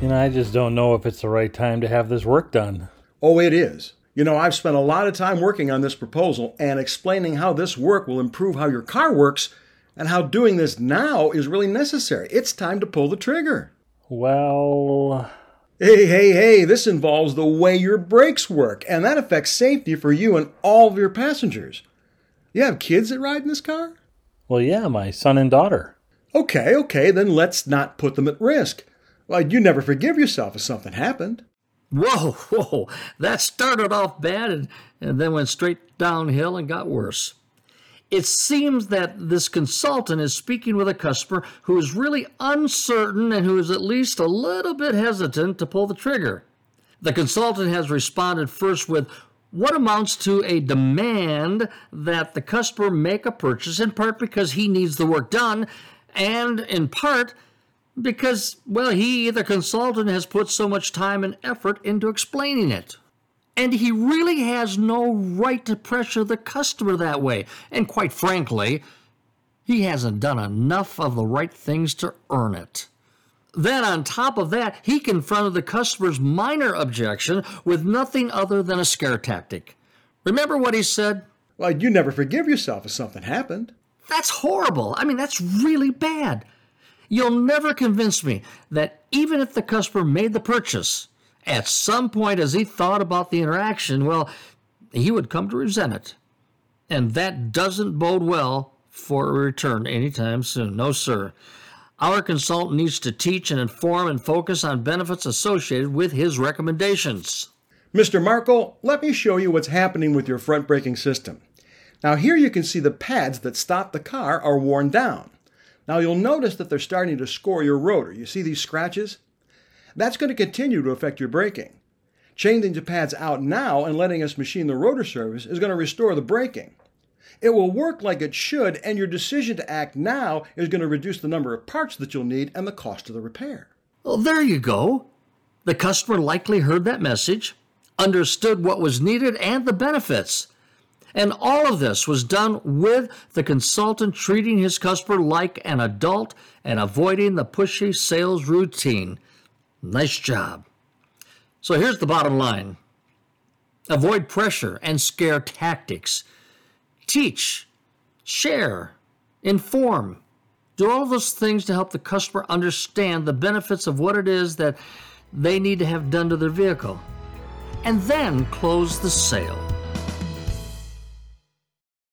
You know, I just don't know if it's the right time to have this work done. Oh, it is. You know, I've spent a lot of time working on this proposal and explaining how this work will improve how your car works and how doing this now is really necessary. It's time to pull the trigger. Well, Hey, hey, hey, this involves the way your brakes work, and that affects safety for you and all of your passengers. You have kids that ride in this car? Well, yeah, my son and daughter. Okay, okay, then let's not put them at risk. Well, you never forgive yourself if something happened. Whoa, whoa, that started off bad and, and then went straight downhill and got worse. It seems that this consultant is speaking with a customer who is really uncertain and who is at least a little bit hesitant to pull the trigger. The consultant has responded first with what amounts to a demand that the customer make a purchase, in part because he needs the work done, and in part because, well, he, the consultant, has put so much time and effort into explaining it. And he really has no right to pressure the customer that way. And quite frankly, he hasn't done enough of the right things to earn it. Then, on top of that, he confronted the customer's minor objection with nothing other than a scare tactic. Remember what he said? Well, you never forgive yourself if something happened. That's horrible. I mean, that's really bad. You'll never convince me that even if the customer made the purchase, at some point as he thought about the interaction, well, he would come to resent it. And that doesn't bode well for a return anytime soon. No, sir. Our consultant needs to teach and inform and focus on benefits associated with his recommendations. Mr. Markle, let me show you what's happening with your front braking system. Now, here you can see the pads that stop the car are worn down. Now, you'll notice that they're starting to score your rotor. You see these scratches? That's going to continue to affect your braking. Changing the pads out now and letting us machine the rotor service is going to restore the braking. It will work like it should, and your decision to act now is going to reduce the number of parts that you'll need and the cost of the repair. Well, there you go. The customer likely heard that message, understood what was needed and the benefits. And all of this was done with the consultant treating his customer like an adult and avoiding the pushy sales routine. Nice job. So here's the bottom line avoid pressure and scare tactics. Teach, share, inform. Do all those things to help the customer understand the benefits of what it is that they need to have done to their vehicle. And then close the sale.